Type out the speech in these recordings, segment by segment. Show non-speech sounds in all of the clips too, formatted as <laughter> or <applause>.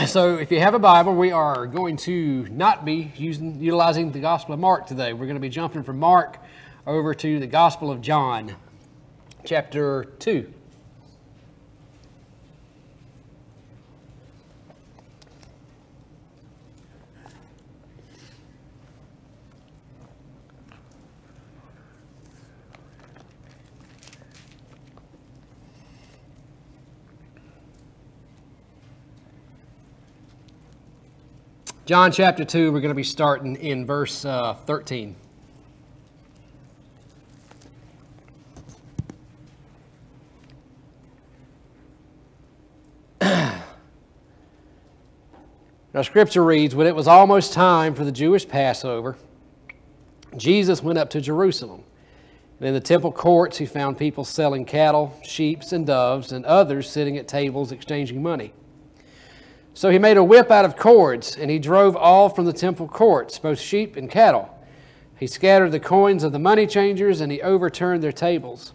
<clears throat> so if you have a Bible, we are going to not be using utilizing the Gospel of Mark today. We're going to be jumping from Mark over to the Gospel of John, chapter 2. John chapter 2, we're going to be starting in verse uh, 13. <clears throat> now, Scripture reads When it was almost time for the Jewish Passover, Jesus went up to Jerusalem. And in the temple courts, he found people selling cattle, sheep, and doves, and others sitting at tables exchanging money. So he made a whip out of cords, and he drove all from the temple courts, both sheep and cattle. He scattered the coins of the money changers, and he overturned their tables.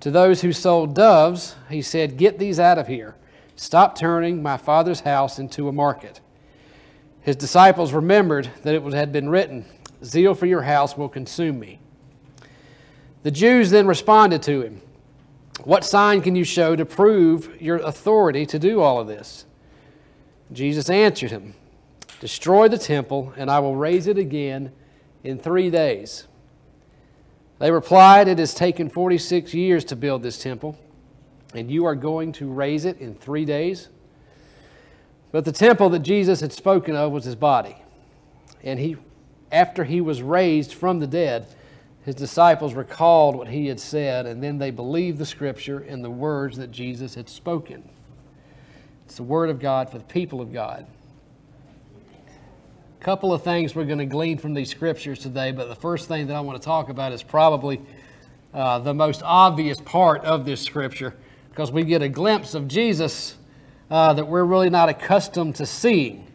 To those who sold doves, he said, Get these out of here. Stop turning my father's house into a market. His disciples remembered that it had been written, Zeal for your house will consume me. The Jews then responded to him, What sign can you show to prove your authority to do all of this? Jesus answered him, Destroy the temple, and I will raise it again in three days. They replied, It has taken 46 years to build this temple, and you are going to raise it in three days? But the temple that Jesus had spoken of was his body. And he, after he was raised from the dead, his disciples recalled what he had said, and then they believed the scripture and the words that Jesus had spoken. It's the Word of God for the people of God. A couple of things we're going to glean from these scriptures today, but the first thing that I want to talk about is probably uh, the most obvious part of this scripture because we get a glimpse of Jesus uh, that we're really not accustomed to seeing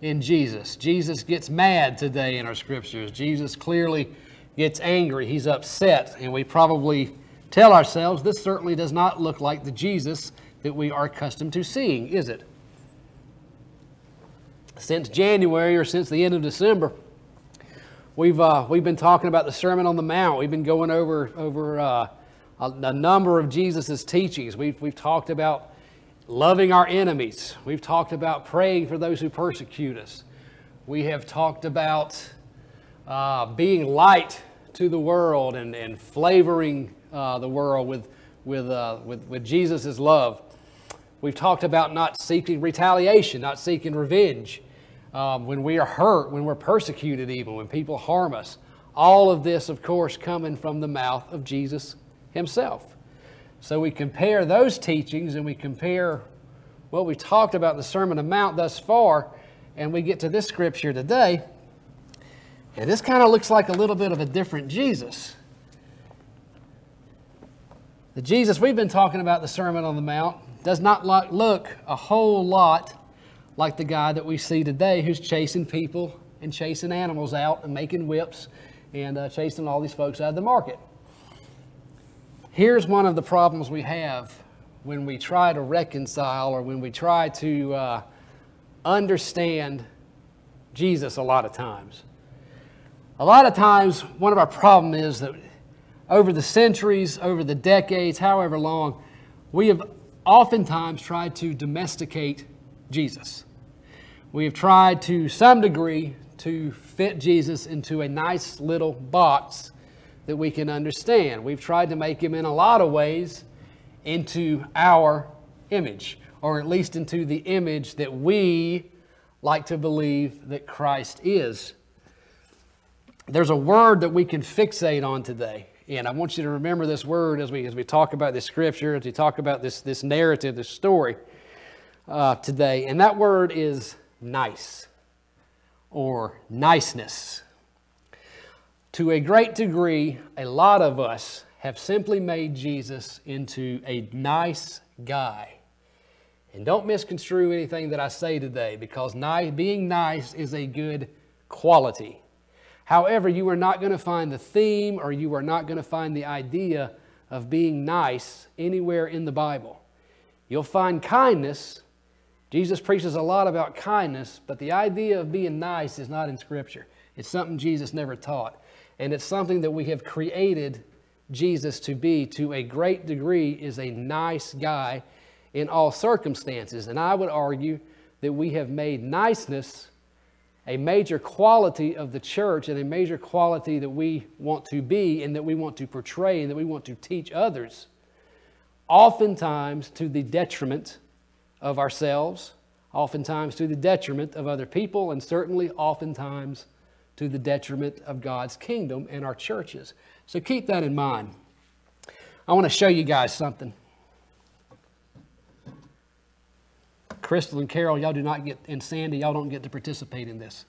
in Jesus. Jesus gets mad today in our scriptures. Jesus clearly gets angry. He's upset, and we probably tell ourselves this certainly does not look like the Jesus that we are accustomed to seeing, is it? Since January or since the end of December, we've, uh, we've been talking about the Sermon on the Mount. We've been going over, over uh, a, a, number of Jesus' teachings. We've, we've talked about loving our enemies. We've talked about praying for those who persecute us. We have talked about uh, being light to the world and, and flavoring uh, the world with, with, uh, with, with Jesus' love. We've talked about not seeking retaliation, not seeking revenge. Um, when we are hurt, when we're persecuted, even when people harm us. All of this, of course, coming from the mouth of Jesus himself. So we compare those teachings and we compare what we talked about in the Sermon on the Mount thus far, and we get to this scripture today. And this kind of looks like a little bit of a different Jesus. The Jesus we've been talking about the Sermon on the Mount does not look a whole lot like the guy that we see today who's chasing people and chasing animals out and making whips and uh, chasing all these folks out of the market. Here's one of the problems we have when we try to reconcile or when we try to uh, understand Jesus a lot of times. A lot of times, one of our problems is that over the centuries, over the decades, however long, we have oftentimes tried to domesticate Jesus. We have tried to some degree to fit Jesus into a nice little box that we can understand. We've tried to make him in a lot of ways into our image, or at least into the image that we like to believe that Christ is. There's a word that we can fixate on today. And I want you to remember this word as we, as we talk about this scripture, as we talk about this, this narrative, this story uh, today. And that word is nice or niceness. To a great degree, a lot of us have simply made Jesus into a nice guy. And don't misconstrue anything that I say today because nice, being nice is a good quality. However, you are not going to find the theme or you are not going to find the idea of being nice anywhere in the Bible. You'll find kindness Jesus preaches a lot about kindness, but the idea of being nice is not in Scripture. It's something Jesus never taught. And it's something that we have created Jesus to be to a great degree is a nice guy in all circumstances. And I would argue that we have made niceness a major quality of the church and a major quality that we want to be and that we want to portray and that we want to teach others, oftentimes to the detriment of ourselves, oftentimes to the detriment of other people, and certainly oftentimes to the detriment of God's kingdom and our churches. So keep that in mind. I want to show you guys something. Crystal and Carol, y'all do not get, and Sandy, y'all don't get to participate in this.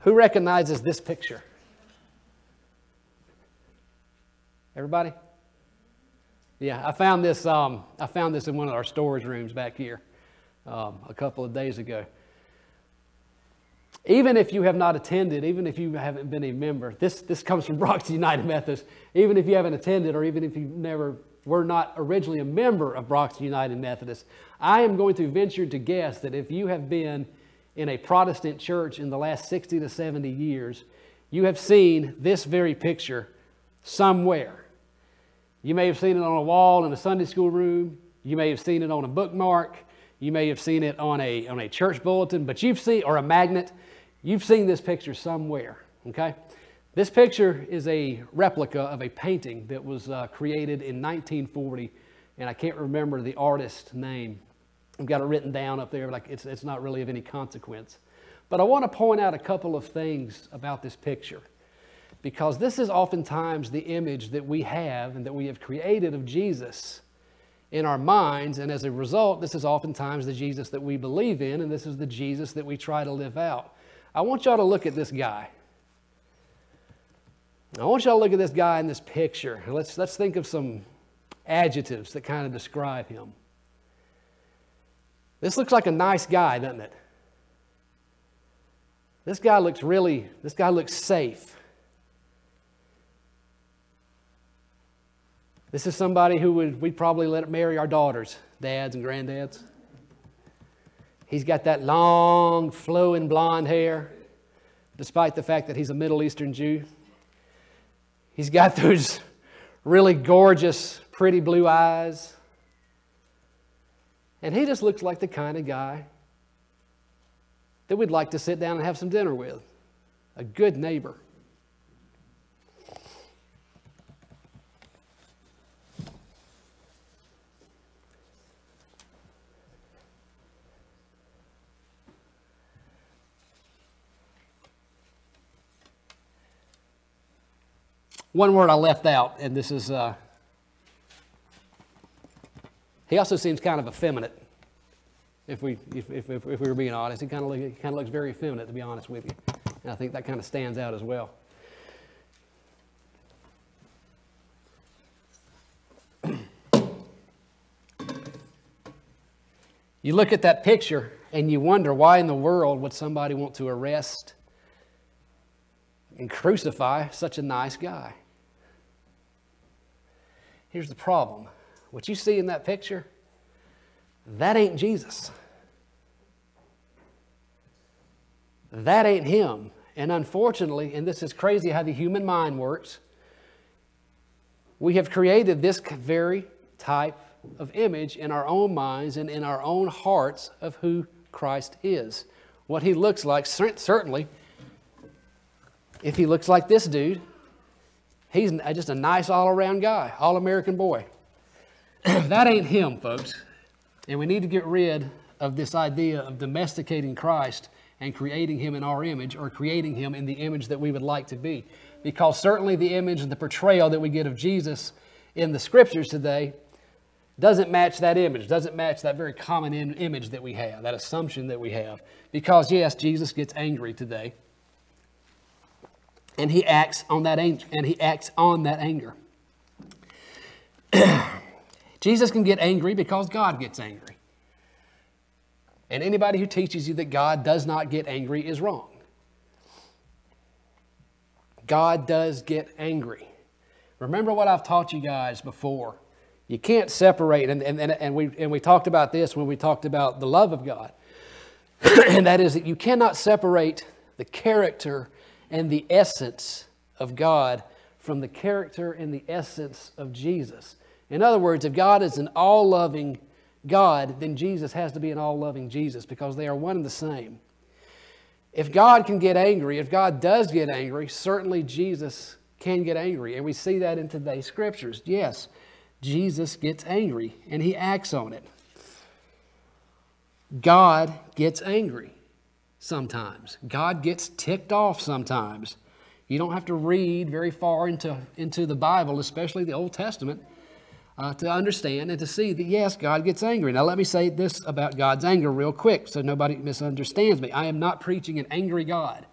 Who recognizes this picture? Everybody? Yeah, I found this. Um, I found this in one of our storage rooms back here um, a couple of days ago. Even if you have not attended, even if you haven't been a member, this, this comes from <laughs> Broxton United Methodist. Even if you haven't attended, or even if you've never were not originally a member of Broxton United Methodist, I am going to venture to guess that if you have been in a Protestant church in the last 60 to 70 years, you have seen this very picture somewhere. You may have seen it on a wall in a Sunday school room. You may have seen it on a bookmark. You may have seen it on a, on a church bulletin, but you've seen, or a magnet, you've seen this picture somewhere, okay? This picture is a replica of a painting that was uh, created in 1940, and I can't remember the artist's name. I've got it written down up there, but it's, it's not really of any consequence. But I want to point out a couple of things about this picture because this is oftentimes the image that we have and that we have created of Jesus in our minds, and as a result, this is oftentimes the Jesus that we believe in, and this is the Jesus that we try to live out. I want y'all to look at this guy. I want y'all to look at this guy in this picture. Let's, let's think of some adjectives that kind of describe him. This looks like a nice guy, doesn't it? This guy looks really, this guy looks safe. This is somebody who would, we'd probably let marry our daughters, dads and granddads. He's got that long, flowing blonde hair, despite the fact that he's a Middle Eastern Jew. He's got those really gorgeous, pretty blue eyes. And he just looks like the kind of guy that we'd like to sit down and have some dinner with. A good neighbor. One word I left out, and this is, uh, he also seems kind of effeminate, if we, if, if, if, we were being honest. He kind of, look, he kind of looks very effeminate, to be honest with you. And I think that kind of stands out as well. <clears throat> You look at that picture and you wonder why in the world would somebody want to arrest and crucify such a nice guy. Here's the problem what you see in that picture, that ain't Jesus. That ain't him. And unfortunately, and this is crazy how the human mind works, we have created this very type of image in our own minds and in our own hearts of who Christ is. What he looks like, certainly, if he looks like this dude, he's just a nice all around guy, all American boy. <clears throat> that ain't him, folks. And we need to get rid of this idea of domesticating Christ and creating him in our image or creating him in the image that we would like to be. Because certainly the image and the portrayal that we get of Jesus in the scriptures today doesn't match that image, doesn't match that very common image that we have, that assumption that we have. Because, yes, Jesus gets angry today and he acts on that anger, and he acts on that <clears throat> anger. Jesus can get angry because God gets angry. And anybody who teaches you that God does not get angry is wrong. God does get angry. Remember what I've taught you guys before You can't separate, and, and, and, we, and we talked about this when we talked about the love of God. <clears throat> and that is that you cannot separate the character and the essence of God from the character and the essence of Jesus. In other words, if God is an all loving God, then Jesus has to be an all loving Jesus because they are one and the same. If God can get angry, if God does get angry, certainly Jesus can get angry. And we see that in today's scriptures. Yes, Jesus gets angry and he acts on it. God gets angry sometimes. God gets ticked off sometimes. You don't have to read very far into, into the Bible, especially the Old Testament, uh, to understand and to see that, yes, God gets angry. Now, let me say this about God's anger real quick so nobody misunderstands me. I am not preaching an angry God.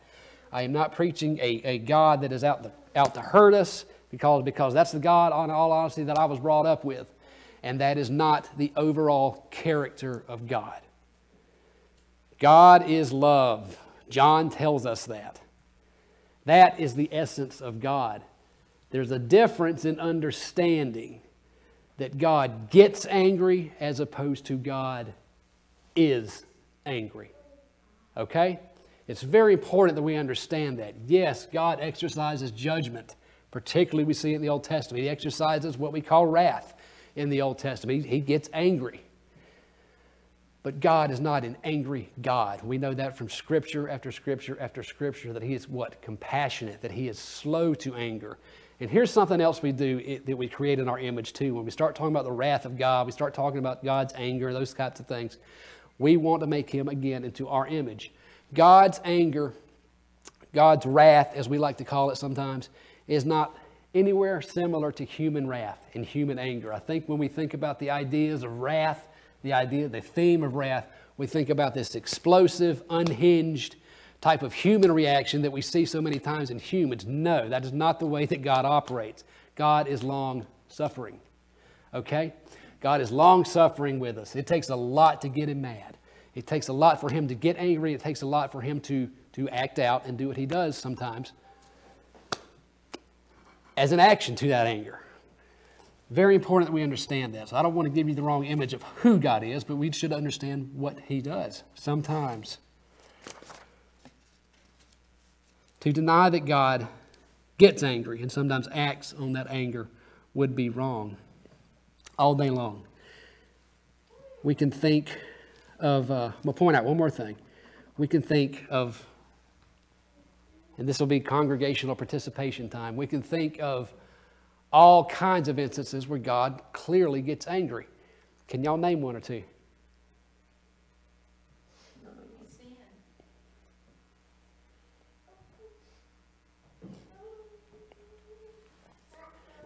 I am not preaching a, a God that is out to, out to hurt us because, because that's the God, on all honesty, that I was brought up with. And that is not the overall character of God. God is love. John tells us that. That is the essence of God. There's a difference in understanding that God gets angry as opposed to God is angry. Okay? It's very important that we understand that. Yes, God exercises judgment. Particularly, we see it in the Old Testament. He exercises what we call wrath in the Old Testament. He, he gets angry. But God is not an angry God. We know that from scripture after scripture after scripture that He is what? Compassionate, that He is slow to anger. And here's something else we do it, that we create in our image too. When we start talking about the wrath of God, we start talking about God's anger, those types of things. We want to make Him again into our image. God's anger, God's wrath, as we like to call it sometimes, is not anywhere similar to human wrath and human anger. I think when we think about the ideas of wrath, the idea, the theme of wrath, we think about this explosive, unhinged type of human reaction that we see so many times in humans. No, that is not the way that God operates. God is long suffering. Okay? God is long suffering with us. It takes a lot to get him mad. It takes a lot for him to get angry. It takes a lot for him to, to act out and do what he does sometimes as an action to that anger. Very important that we understand that. So I don't want to give you the wrong image of who God is, but we should understand what He does sometimes. To deny that God gets angry and sometimes acts on that anger would be wrong all day long. We can think of, uh, to point out one more thing. We can think of, and this will be congregational participation time, we can think of all kinds of instances where God clearly gets angry. Can y'all name one or two?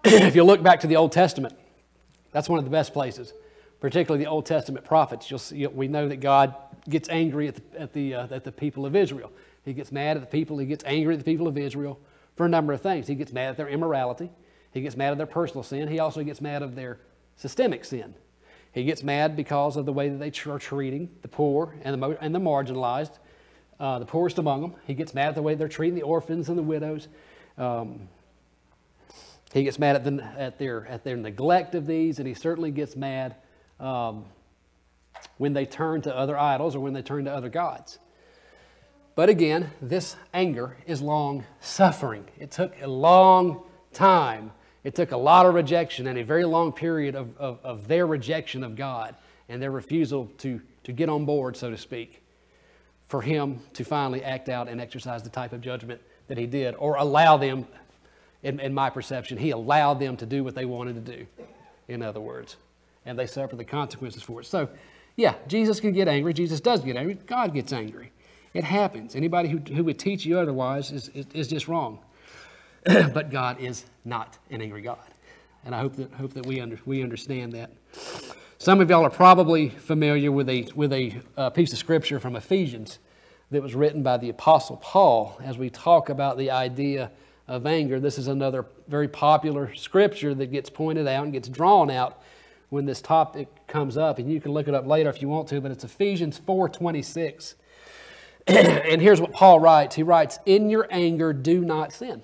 <clears throat> if you look back to the Old Testament, that's one of the best places, particularly the Old Testament prophets. You'll see, we know that God gets angry at the, at, the, uh, at the people of Israel. He gets mad at the people, he gets angry at the people of Israel for a number of things. He gets mad at their immorality, he gets mad at their personal sin. He also gets mad of their systemic sin. He gets mad because of the way that they are treating the poor and the, and the marginalized, uh, the poorest among them. He gets mad at the way they're treating the orphans and the widows. Um, he gets mad at, the, at, their, at their neglect of these, and he certainly gets mad um, when they turn to other idols or when they turn to other gods. But again, this anger is long suffering. It took a long time it took a lot of rejection and a very long period of, of, of their rejection of God and their refusal to, to get on board, so to speak, for him to finally act out and exercise the type of judgment that he did, or allow them, in, in my perception, he allowed them to do what they wanted to do, in other words. And they suffer the consequences for it. So, yeah, Jesus can get angry. Jesus does get angry. God gets angry. It happens. Anybody who, who would teach you otherwise is, is, is just wrong. <coughs> but God is not an angry God. And I hope that, hope that we, under, we understand that. Some of y'all are probably familiar with a, with a uh, piece of scripture from Ephesians that was written by the Apostle Paul as we talk about the idea of anger. This is another very popular scripture that gets pointed out and gets drawn out when this topic comes up. And you can look it up later if you want to, but it's Ephesians 4.26. <coughs> and here's what Paul writes. He writes, In your anger, do not sin.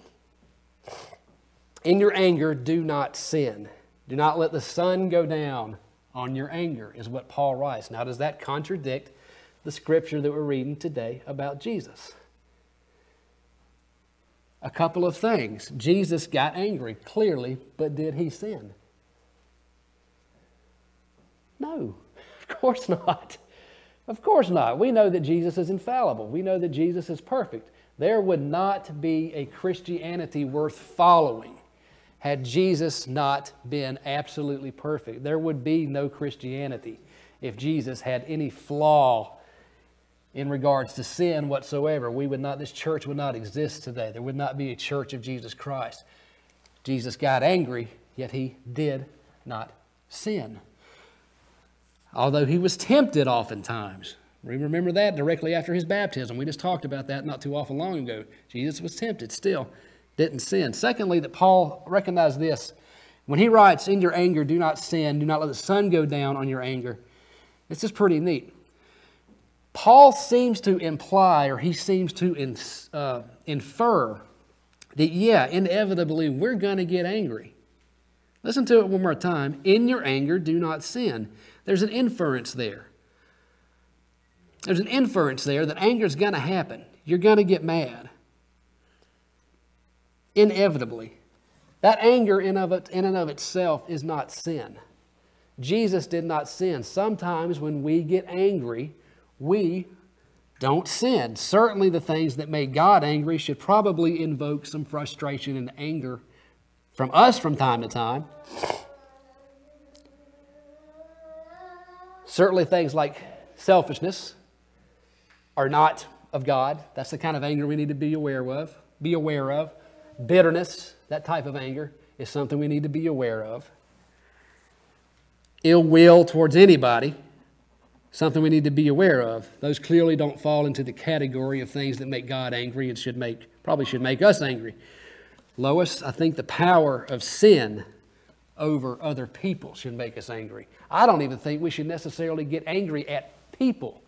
In your anger, do not sin. Do not let the sun go down on your anger, is what Paul writes. Now, does that contradict the scripture that we're reading today about Jesus? A couple of things. Jesus got angry, clearly, but did he sin? No, <laughs> of course not. Of course not. We know that Jesus is infallible. We know that Jesus is perfect. There would not be a Christianity worth following had Jesus not been absolutely perfect. There would be no Christianity if Jesus had any flaw in regards to sin whatsoever. We would not, this church would not exist today. There would not be a church of Jesus Christ. Jesus got angry, yet he did not sin. Although he was tempted oftentimes. We remember that directly after his baptism. We just talked about that not too awful long ago. Jesus was tempted still didn't sin. Secondly, that Paul recognized this. When he writes, In your anger, do not sin, do not let the sun go down on your anger, this is pretty neat. Paul seems to imply, or he seems to uh, infer, that yeah, inevitably we're going to get angry. Listen to it one more time. In your anger, do not sin. There's an inference there. There's an inference there that anger is going to happen. You're going to get mad inevitably. That anger in, of it, in and of itself is not sin. Jesus did not sin. Sometimes when we get angry, we don't sin. Certainly, the things that make God angry should probably invoke some frustration and anger from us from time to time. Certainly, things like selfishness are not of God. That's the kind of anger we need to be aware of. Be aware of. Bitterness, that type of anger, is something we need to be aware of. Ill will towards anybody, something we need to be aware of. Those clearly don't fall into the category of things that make God angry and should make, probably should make us angry. Lois, I think the power of sin over other people should make us angry. I don't even think we should necessarily get angry at people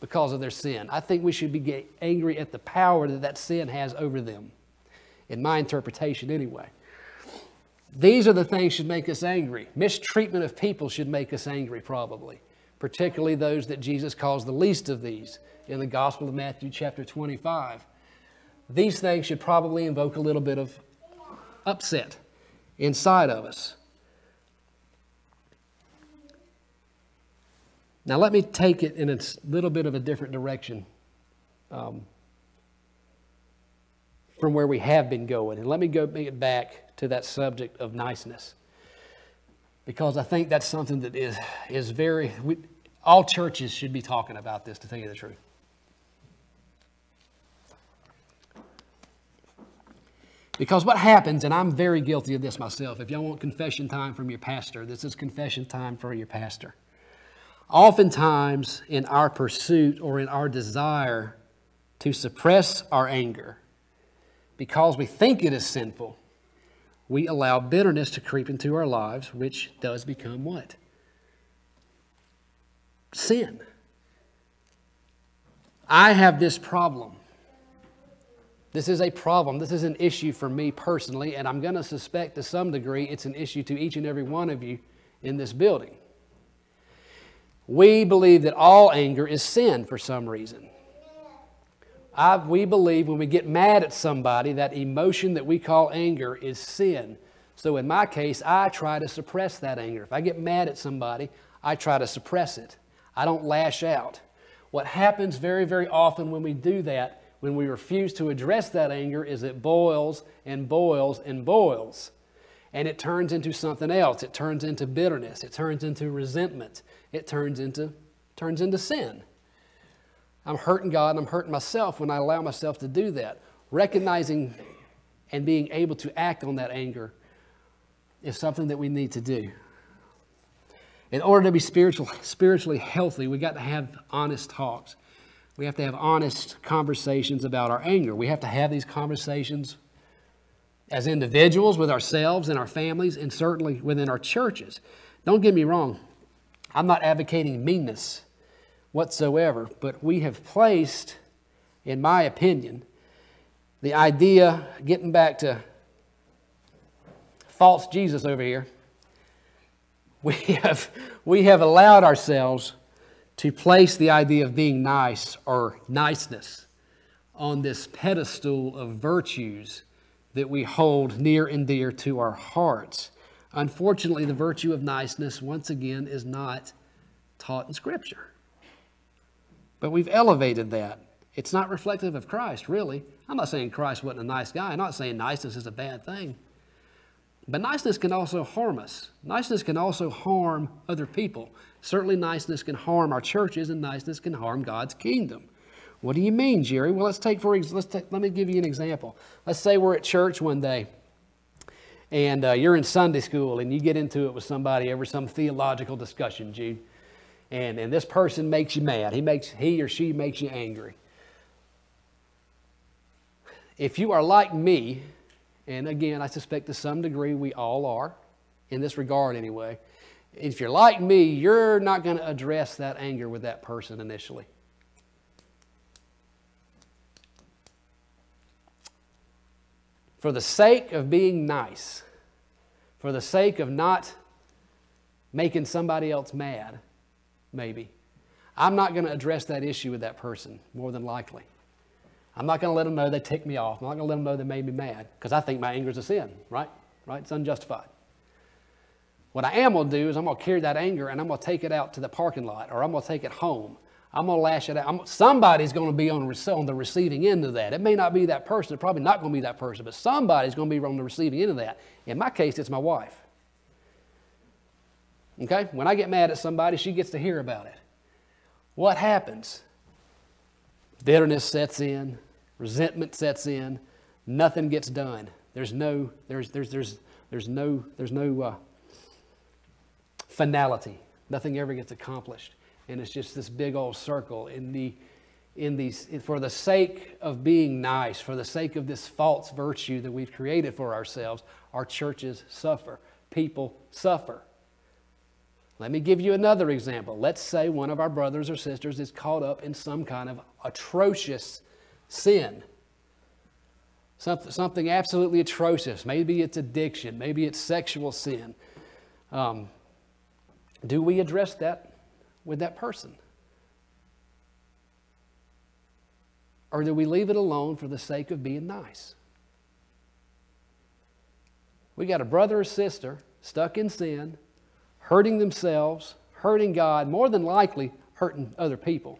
because of their sin. I think we should be angry at the power that that sin has over them in my interpretation anyway. These are the things should make us angry. Mistreatment of people should make us angry, probably, particularly those that Jesus calls the least of these in the Gospel of Matthew, chapter 25. These things should probably invoke a little bit of upset inside of us. Now, let me take it in a little bit of a different direction. Um, from where we have been going. And let me go back to that subject of niceness. Because I think that's something that is, is very, we, all churches should be talking about this, to tell you the truth. Because what happens, and I'm very guilty of this myself, if y'all want confession time from your pastor, this is confession time for your pastor. Oftentimes, in our pursuit or in our desire to suppress our anger, because we think it is sinful, we allow bitterness to creep into our lives, which does become what? Sin. I have this problem. This is a problem. This is an issue for me personally, and I'm going to suspect to some degree it's an issue to each and every one of you in this building. We believe that all anger is sin for some reason. I, we believe when we get mad at somebody, that emotion that we call anger is sin. So in my case, I try to suppress that anger. If I get mad at somebody, I try to suppress it. I don't lash out. What happens very, very often when we do that, when we refuse to address that anger, is it boils and boils and boils. And it turns into something else. It turns into bitterness. It turns into resentment. It turns into, turns into sin. I'm hurting God and I'm hurting myself when I allow myself to do that. Recognizing and being able to act on that anger is something that we need to do. In order to be spiritual, spiritually healthy, we got to have honest talks. We have to have honest conversations about our anger. We have to have these conversations as individuals with ourselves and our families, and certainly within our churches. Don't get me wrong, I'm not advocating meanness whatsoever. But we have placed, in my opinion, the idea, getting back to false Jesus over here, <laughs> we have, we have allowed ourselves to place the idea of being nice or niceness on this pedestal of virtues that we hold near and dear to our hearts. Unfortunately, the virtue of niceness, once again, is not taught in Scripture. But we've elevated that. It's not reflective of Christ, really. I'm not saying Christ wasn't a nice guy. I'm not saying niceness is a bad thing. But niceness can also harm us. Niceness can also harm other people. Certainly, niceness can harm our churches, and niceness can harm God's kingdom. What do you mean, Jerry? Well, let's take for let's take, let me give you an example. Let's say we're at church one day, and uh, you're in Sunday school, and you get into it with somebody over some theological discussion, Jude, and and this person makes you mad. He makes he or she makes you angry. If you are like me, and again, I suspect to some degree we all are, in this regard anyway. If you're like me, you're not going to address that anger with that person initially. For the sake of being nice, for the sake of not making somebody else mad, maybe, I'm not going to address that issue with that person, more than likely. I'm not going to let them know they ticked me off. I'm not going to let them know they made me mad because I think my anger is a sin, right? Right? It's unjustified. What I am going to do is I'm going to carry that anger and I'm going to take it out to the parking lot or I'm going to take it home. I'm going to lash it out. I'm, somebody's going to be on, on the receiving end of that. It may not be that person. It's probably not going to be that person, but somebody's going to be on the receiving end of that. In my case, it's my wife. Okay? When I get mad at somebody, she gets to hear about it. What happens? Bitterness sets in, resentment sets in, nothing gets done. There's no, there's, there's, there's, there's no, there's no uh, finality. Nothing ever gets accomplished. And it's just this big old circle in the, in these, for the sake of being nice, for the sake of this false virtue that we've created for ourselves, our churches suffer. People suffer. Let me give you another example. Let's say one of our brothers or sisters is caught up in some kind of atrocious sin. Something, something absolutely atrocious. Maybe it's addiction. Maybe it's sexual sin. Um, do we address that with that person? Or do we leave it alone for the sake of being nice? We got a brother or sister stuck in sin hurting themselves, hurting God, more than likely hurting other people.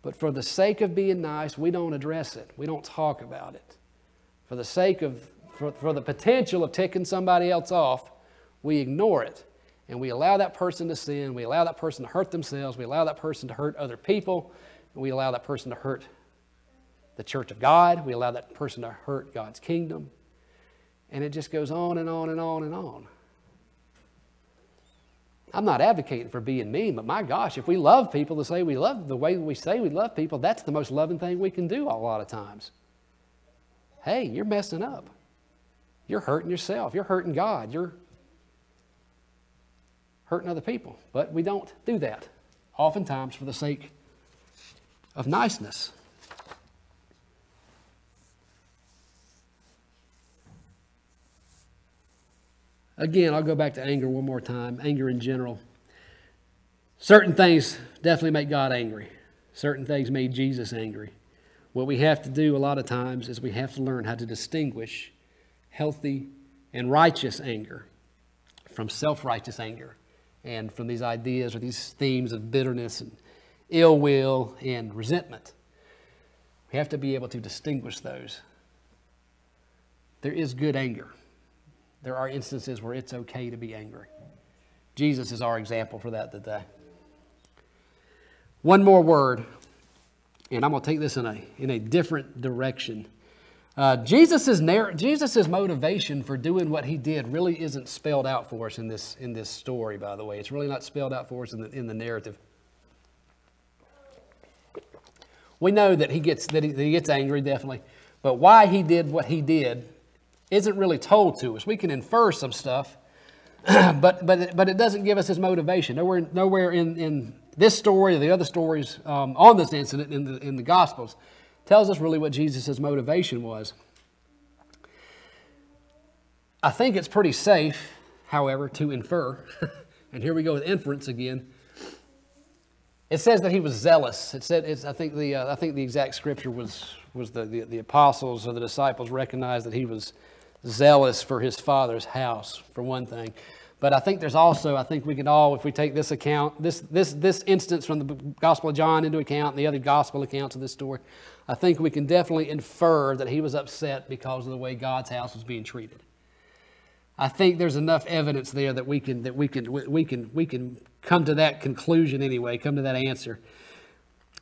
But for the sake of being nice, we don't address it. We don't talk about it. For the sake of, for, for the potential of ticking somebody else off, we ignore it. And we allow that person to sin. We allow that person to hurt themselves. We allow that person to hurt other people. And we allow that person to hurt the church of God. We allow that person to hurt God's kingdom. And it just goes on and on and on and on. I'm not advocating for being mean, but my gosh, if we love people to say we love the way we say we love people, that's the most loving thing we can do a lot of times. Hey, you're messing up. You're hurting yourself. You're hurting God. You're hurting other people. But we don't do that, oftentimes for the sake of niceness. Again, I'll go back to anger one more time, anger in general. Certain things definitely make God angry. Certain things made Jesus angry. What we have to do a lot of times is we have to learn how to distinguish healthy and righteous anger from self righteous anger and from these ideas or these themes of bitterness and ill will and resentment. We have to be able to distinguish those. There is good anger there are instances where it's okay to be angry. Jesus is our example for that today. One more word, and I'm going to take this in a, in a different direction. Uh, Jesus' narr- Jesus's motivation for doing what he did really isn't spelled out for us in this, in this story, by the way. It's really not spelled out for us in the, in the narrative. We know that he gets, that he, that he gets angry, definitely, but why he did what he did isn't really told to us. We can infer some stuff, <clears throat> but, but, but it doesn't give us his motivation. Nowhere, nowhere in, in this story or the other stories um, on this incident in the, in the Gospels tells us really what Jesus' motivation was. I think it's pretty safe however, to infer, <laughs> and here we go with inference again. It says that he was zealous. It said, it's, I think the uh, I think the exact scripture was was the, the the apostles or the disciples recognized that he was zealous for his father's house for one thing. But I think there's also, I think we can all, if we take this account, this, this, this instance from the Gospel of John into account and the other gospel accounts of this story, I think we can definitely infer that he was upset because of the way God's house was being treated. I think there's enough evidence there that we can that we can we can we can come to that conclusion anyway, come to that answer.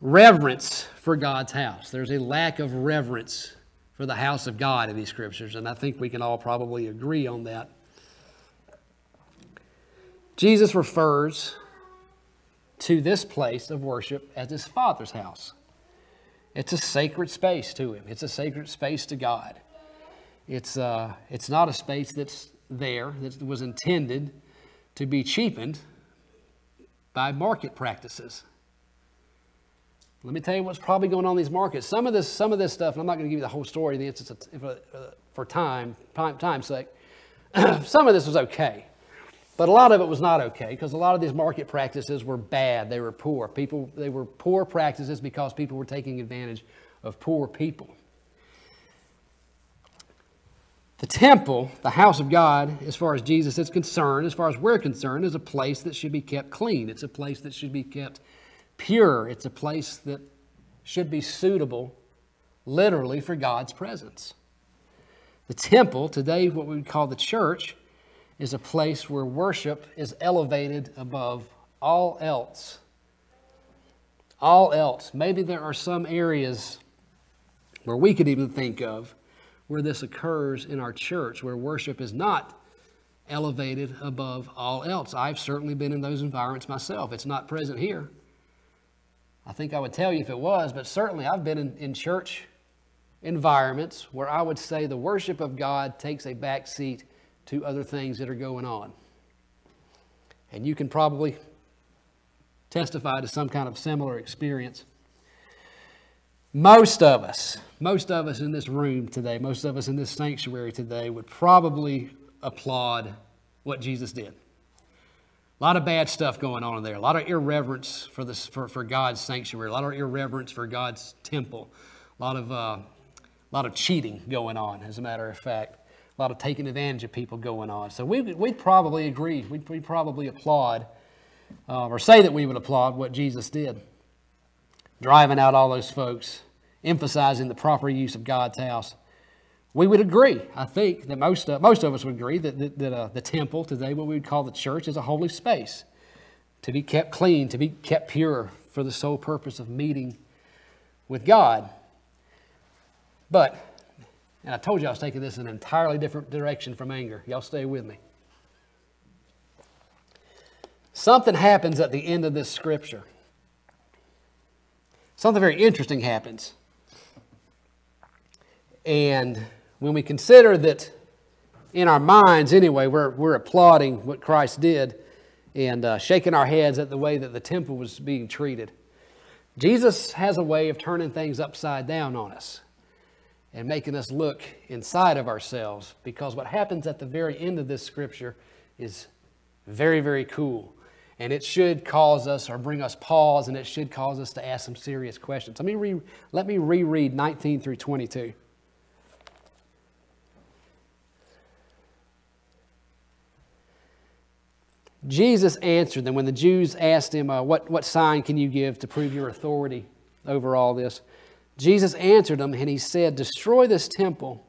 Reverence for God's house. There's a lack of reverence for the house of God in these scriptures, and I think we can all probably agree on that. Jesus refers to this place of worship as his Father's house. It's a sacred space to him, it's a sacred space to God. It's, uh, it's not a space that's there that was intended to be cheapened by market practices. Let me tell you what's probably going on in these markets. Some of this, some of this stuff, and I'm not going to give you the whole story. The instance uh, for time, time, time's sake. <clears throat> some of this was okay. But a lot of it was not okay because a lot of these market practices were bad. They were poor. People, they were poor practices because people were taking advantage of poor people. The temple, the house of God, as far as Jesus is concerned, as far as we're concerned, is a place that should be kept clean. It's a place that should be kept pure. It's a place that should be suitable, literally, for God's presence. The temple, today, what we would call the church, is a place where worship is elevated above all else. All else. Maybe there are some areas where we could even think of where this occurs in our church, where worship is not elevated above all else. I've certainly been in those environments myself. It's not present here. I think I would tell you if it was, but certainly I've been in, in church environments where I would say the worship of God takes a back seat to other things that are going on. And you can probably testify to some kind of similar experience. Most of us, most of us in this room today, most of us in this sanctuary today would probably applaud what Jesus did. A lot of bad stuff going on in there. A lot of irreverence for, this, for, for God's sanctuary. A lot of irreverence for God's temple. A lot of, uh, a lot of cheating going on, as a matter of fact a lot of taking advantage of people going on. So we, we'd probably agree, we'd, we'd probably applaud, uh, or say that we would applaud what Jesus did. Driving out all those folks, emphasizing the proper use of God's house. We would agree, I think, that most, uh, most of us would agree that, that, that uh, the temple today, what we would call the church, is a holy space to be kept clean, to be kept pure for the sole purpose of meeting with God. But and I told you I was taking this in an entirely different direction from anger. Y'all stay with me. Something happens at the end of this scripture. Something very interesting happens. And when we consider that in our minds, anyway, we're, we're applauding what Christ did and uh, shaking our heads at the way that the temple was being treated. Jesus has a way of turning things upside down on us and making us look inside of ourselves because what happens at the very end of this scripture is very, very cool. And it should cause us or bring us pause and it should cause us to ask some serious questions. Let me, re- let me reread 19 through 22. Jesus answered them when the Jews asked him, uh, what, what sign can you give to prove your authority over all this? Jesus answered them, and he said, Destroy this temple,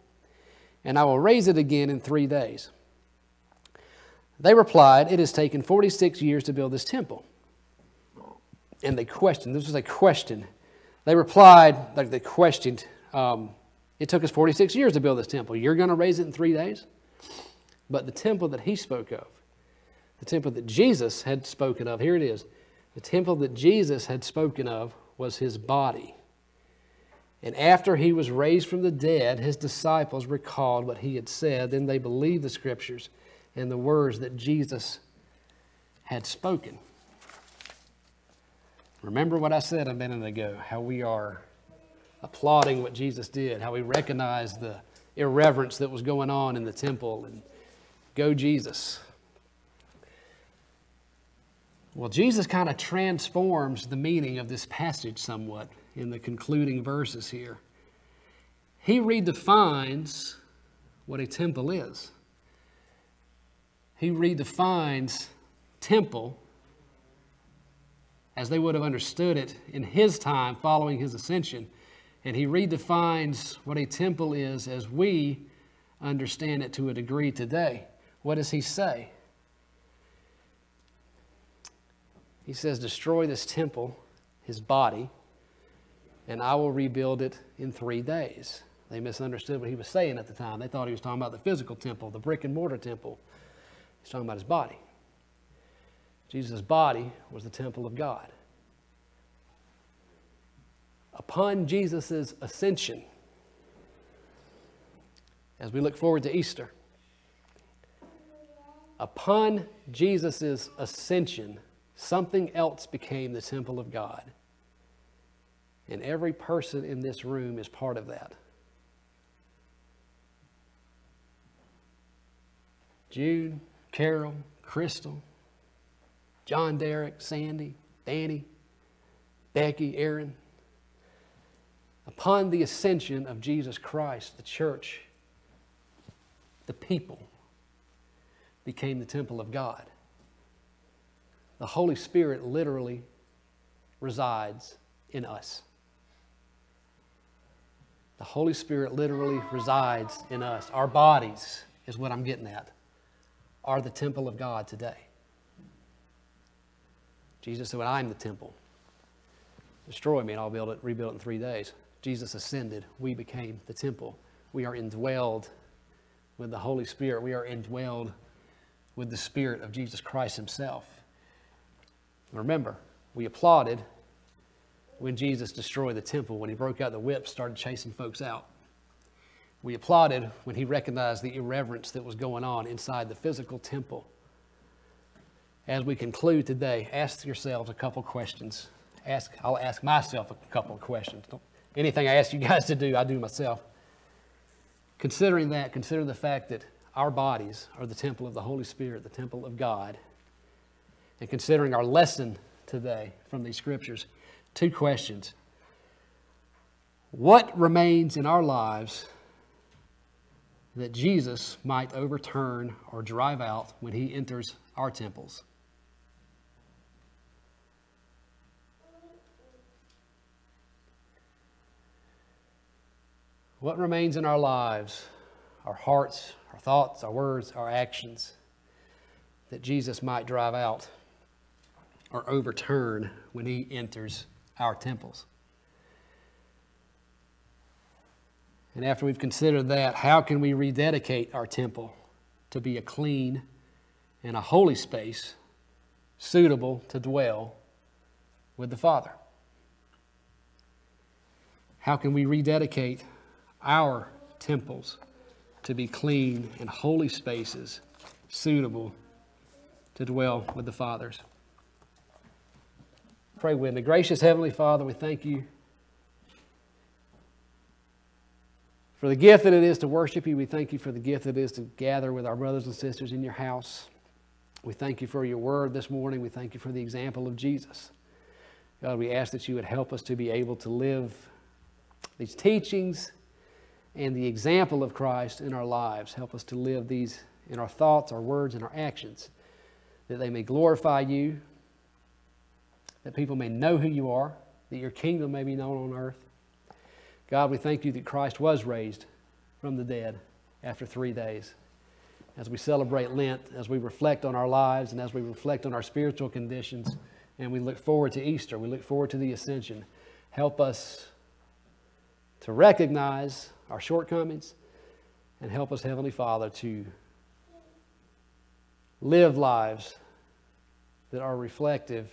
and I will raise it again in three days. They replied, It has taken 46 years to build this temple. And they questioned, this was a question. They replied, like they questioned, um, It took us 46 years to build this temple. You're going to raise it in three days? But the temple that he spoke of, the temple that Jesus had spoken of, here it is. The temple that Jesus had spoken of was his body. And after he was raised from the dead, his disciples recalled what he had said. Then they believed the scriptures and the words that Jesus had spoken. Remember what I said a minute ago how we are applauding what Jesus did, how we recognize the irreverence that was going on in the temple. And go, Jesus. Well, Jesus kind of transforms the meaning of this passage somewhat in the concluding verses here. He redefines what a temple is. He redefines temple as they would have understood it in his time following his ascension. And he redefines what a temple is as we understand it to a degree today. What does he say? He says, Destroy this temple, his body, and I will rebuild it in three days. They misunderstood what he was saying at the time. They thought he was talking about the physical temple, the brick and mortar temple. He's talking about his body. Jesus' body was the temple of God. Upon Jesus' ascension, as we look forward to Easter, upon Jesus' ascension, something else became the temple of God. And every person in this room is part of that. Jude, Carol, Crystal, John Derek, Sandy, Danny, Becky, Aaron. Upon the ascension of Jesus Christ, the church, the people, became the temple of God. The Holy Spirit literally resides in us. The Holy Spirit literally resides in us. Our bodies, is what I'm getting at, are the temple of God today. Jesus said, I'm the temple. Destroy me and I'll build it, rebuild it in three days. Jesus ascended. We became the temple. We are indwelled with the Holy Spirit. We are indwelled with the Spirit of Jesus Christ Himself. Remember, we applauded when Jesus destroyed the temple, when he broke out the whip, started chasing folks out. We applauded when he recognized the irreverence that was going on inside the physical temple as we conclude today, ask yourselves a couple questions. Ask, I'll ask myself a couple of questions. Anything I ask you guys to do, I do myself. Considering that, consider the fact that our bodies are the temple of the Holy Spirit, the temple of God. And considering our lesson today from these scriptures, two questions. What remains in our lives that Jesus might overturn or drive out when he enters our temples? What remains in our lives, our hearts, our thoughts, our words, our actions, that Jesus might drive out or overturn when he enters our temples? And after we've considered that, how can we rededicate our temple to be a clean and a holy space suitable to dwell with the Father? How can we rededicate our temples to be clean and holy spaces suitable to dwell with the fathers. Pray with me. Gracious Heavenly Father, we thank you for the gift that it is to worship you. We thank you for the gift that it is to gather with our brothers and sisters in your house. We thank you for your word this morning. We thank you for the example of Jesus. God, we ask that you would help us to be able to live these teachings and the example of Christ in our lives. Help us to live these in our thoughts, our words, and our actions, that they may glorify you, that people may know who you are, that your kingdom may be known on earth. God, we thank you that Christ was raised from the dead after three days. As we celebrate Lent, as we reflect on our lives, and as we reflect on our spiritual conditions, and we look forward to Easter, we look forward to the ascension, help us to recognize our shortcomings, and help us, Heavenly Father, to live lives that are reflective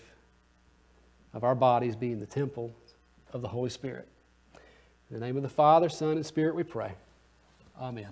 of our bodies being the temple of the Holy Spirit. In the name of the Father, Son, and Spirit, we pray. Amen.